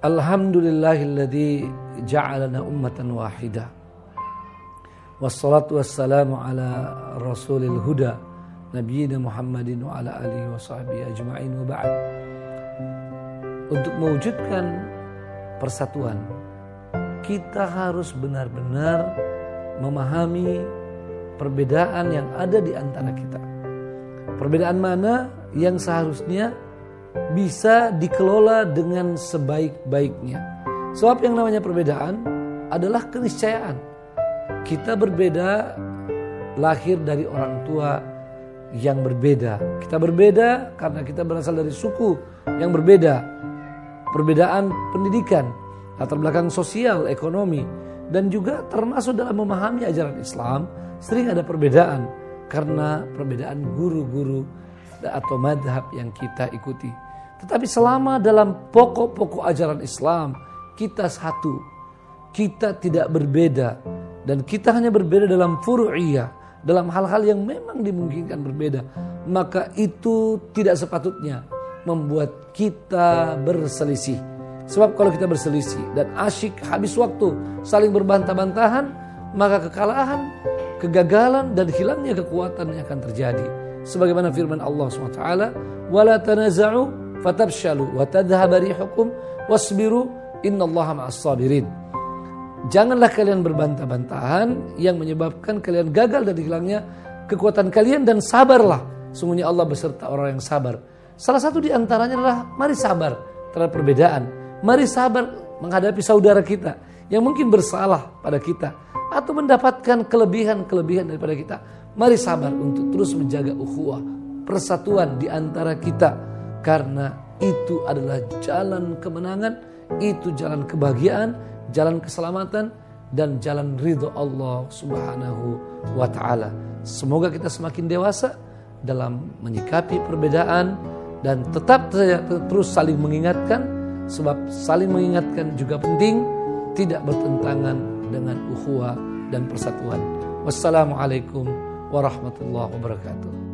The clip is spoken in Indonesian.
Alhamdulillahilladzi ja'alana ummatan wahidah. Wassalatu wassalamu ala rasulil huda Nabiyyina Muhammadin wa ala alihi wa sahbihi ajma'in wa ba'd. Untuk mewujudkan persatuan, kita harus benar-benar memahami perbedaan yang ada di antara kita. Perbedaan mana yang seharusnya bisa dikelola dengan sebaik-baiknya. Sebab yang namanya perbedaan adalah keniscayaan. Kita berbeda lahir dari orang tua yang berbeda. Kita berbeda karena kita berasal dari suku yang berbeda. Perbedaan pendidikan, latar belakang sosial, ekonomi, dan juga termasuk dalam memahami ajaran Islam sering ada perbedaan karena perbedaan guru-guru atau madhab yang kita ikuti. Tetapi selama dalam pokok-pokok ajaran Islam kita satu, kita tidak berbeda dan kita hanya berbeda dalam furu'iyah, dalam hal-hal yang memang dimungkinkan berbeda, maka itu tidak sepatutnya membuat kita berselisih. Sebab kalau kita berselisih dan asyik habis waktu saling berbantah-bantahan, maka kekalahan, kegagalan dan hilangnya kekuatan yang akan terjadi sebagaimana firman Allah SWT wala tanaza'u fatabshalu wa tadhhab rihukum wasbiru innallaha ma'as sabirin Janganlah kalian berbantah-bantahan yang menyebabkan kalian gagal dan hilangnya kekuatan kalian dan sabarlah. Sungguhnya Allah beserta orang yang sabar. Salah satu di antaranya adalah mari sabar terhadap perbedaan. Mari sabar menghadapi saudara kita yang mungkin bersalah pada kita atau mendapatkan kelebihan-kelebihan daripada kita. Mari sabar untuk terus menjaga ukhuwah, persatuan di antara kita karena itu adalah jalan kemenangan, itu jalan kebahagiaan, jalan keselamatan dan jalan ridho Allah Subhanahu wa taala. Semoga kita semakin dewasa dalam menyikapi perbedaan dan tetap terus saling mengingatkan sebab saling mengingatkan juga penting tidak bertentangan dengan ukhuwah dan persatuan. Wassalamualaikum warahmatullahi wabarakatuh.